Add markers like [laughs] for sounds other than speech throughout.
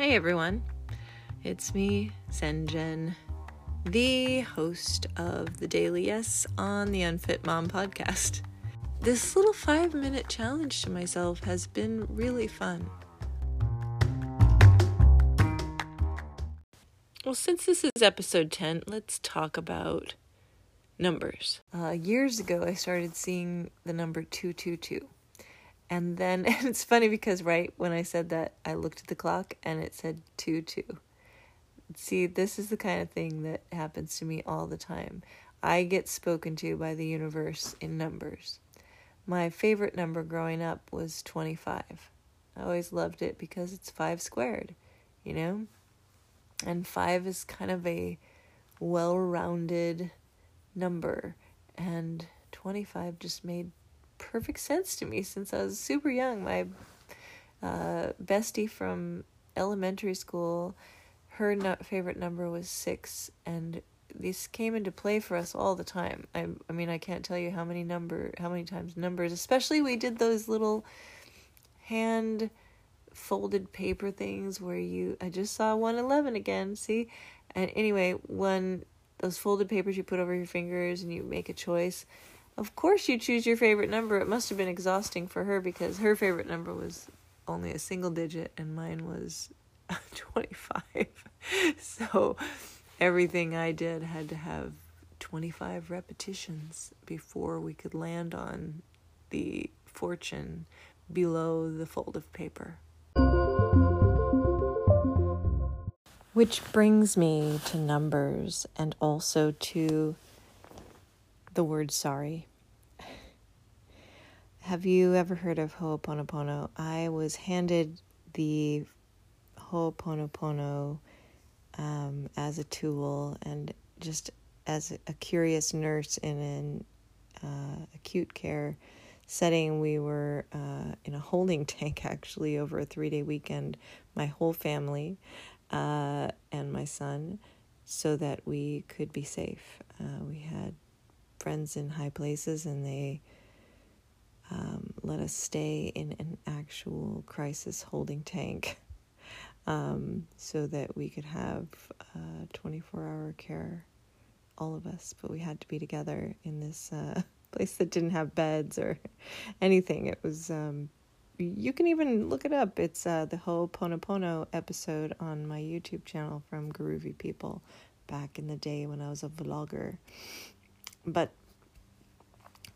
Hey everyone, it's me, Senjen, the host of the Daily Yes on the Unfit Mom podcast. This little five minute challenge to myself has been really fun. Well, since this is episode 10, let's talk about numbers. Uh, years ago, I started seeing the number 222. And then [laughs] and it's funny because right when I said that, I looked at the clock and it said 2 2. See, this is the kind of thing that happens to me all the time. I get spoken to by the universe in numbers. My favorite number growing up was 25. I always loved it because it's 5 squared, you know? And 5 is kind of a well rounded number. And 25 just made perfect sense to me since I was super young. My uh, bestie from elementary school, her no- favorite number was six, and this came into play for us all the time. I, I mean, I can't tell you how many number, how many times numbers. Especially we did those little hand folded paper things where you. I just saw one eleven again. See, and anyway, when those folded papers you put over your fingers and you make a choice of course, you choose your favorite number. It must have been exhausting for her because her favorite number was only a single digit and mine was [laughs] 25. [laughs] so everything I did had to have 25 repetitions before we could land on the fortune below the fold of paper. Which brings me to numbers and also to the word sorry. Have you ever heard of Ho'oponopono? I was handed the Ho'oponopono um, as a tool and just as a curious nurse in an uh, acute care setting. We were uh, in a holding [laughs] tank actually over a three day weekend, my whole family uh, and my son, so that we could be safe. Uh, we had friends in high places and they um, let us stay in an actual crisis holding tank [laughs] um, so that we could have uh, 24 hour care, all of us. But we had to be together in this uh, [laughs] place that didn't have beds or [laughs] anything. It was, um, you can even look it up. It's uh, the Ho'oponopono episode on my YouTube channel from Groovy People back in the day when I was a vlogger. But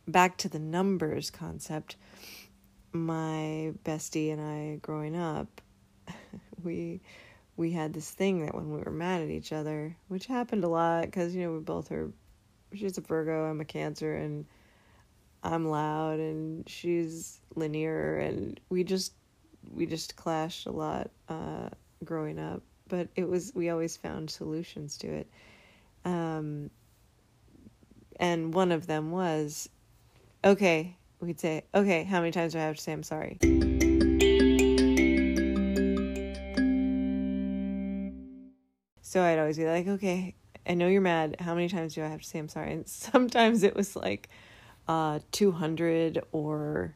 back to the numbers concept, my bestie and I growing up, [laughs] we we had this thing that when we were mad at each other, which happened a lot because you know we both are she's a Virgo, I'm a Cancer and I'm loud and she's linear and we just we just clashed a lot uh growing up, but it was we always found solutions to it. Um and one of them was okay, we'd say, okay, how many times do I have to say I'm sorry? So I'd always be like, okay, I know you're mad. How many times do I have to say I'm sorry? And [laughs] sometimes it was like uh 200 or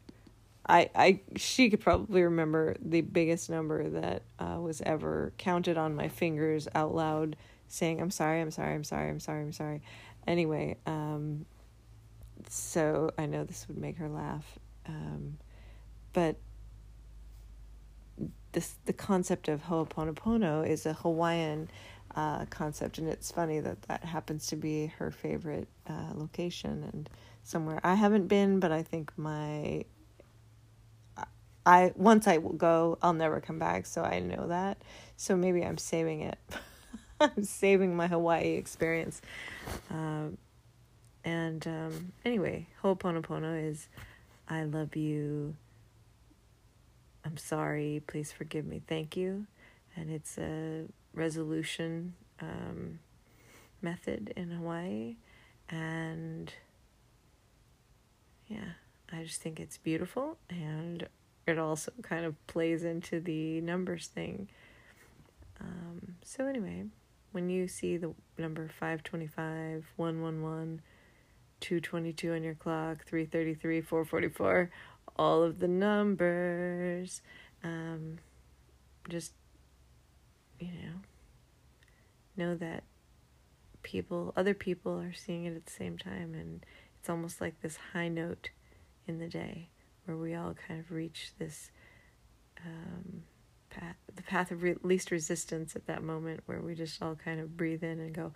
I I she could probably remember the biggest number that uh, was ever counted on my fingers out loud saying I'm sorry, I'm sorry, I'm sorry, I'm sorry, I'm sorry. Anyway, um so I know this would make her laugh. Um, but this the concept of Ho'oponopono is a Hawaiian uh, concept, and it's funny that that happens to be her favorite uh, location and somewhere I haven't been, but I think my I once I go, I'll never come back, so I know that. So maybe I'm saving it. [laughs] I'm saving my Hawaii experience. Um, and um, anyway, Ho'oponopono is I love you. I'm sorry. Please forgive me. Thank you. And it's a resolution um, method in Hawaii. And yeah, I just think it's beautiful. And it also kind of plays into the numbers thing. Um, so, anyway, when you see the number 525, 111, 222 on your clock, 333, 444, all of the numbers. Um, just you know, know that people, other people are seeing it at the same time. And it's almost like this high note in the day where we all kind of reach this um, path, the path of re- least resistance at that moment where we just all kind of breathe in and go,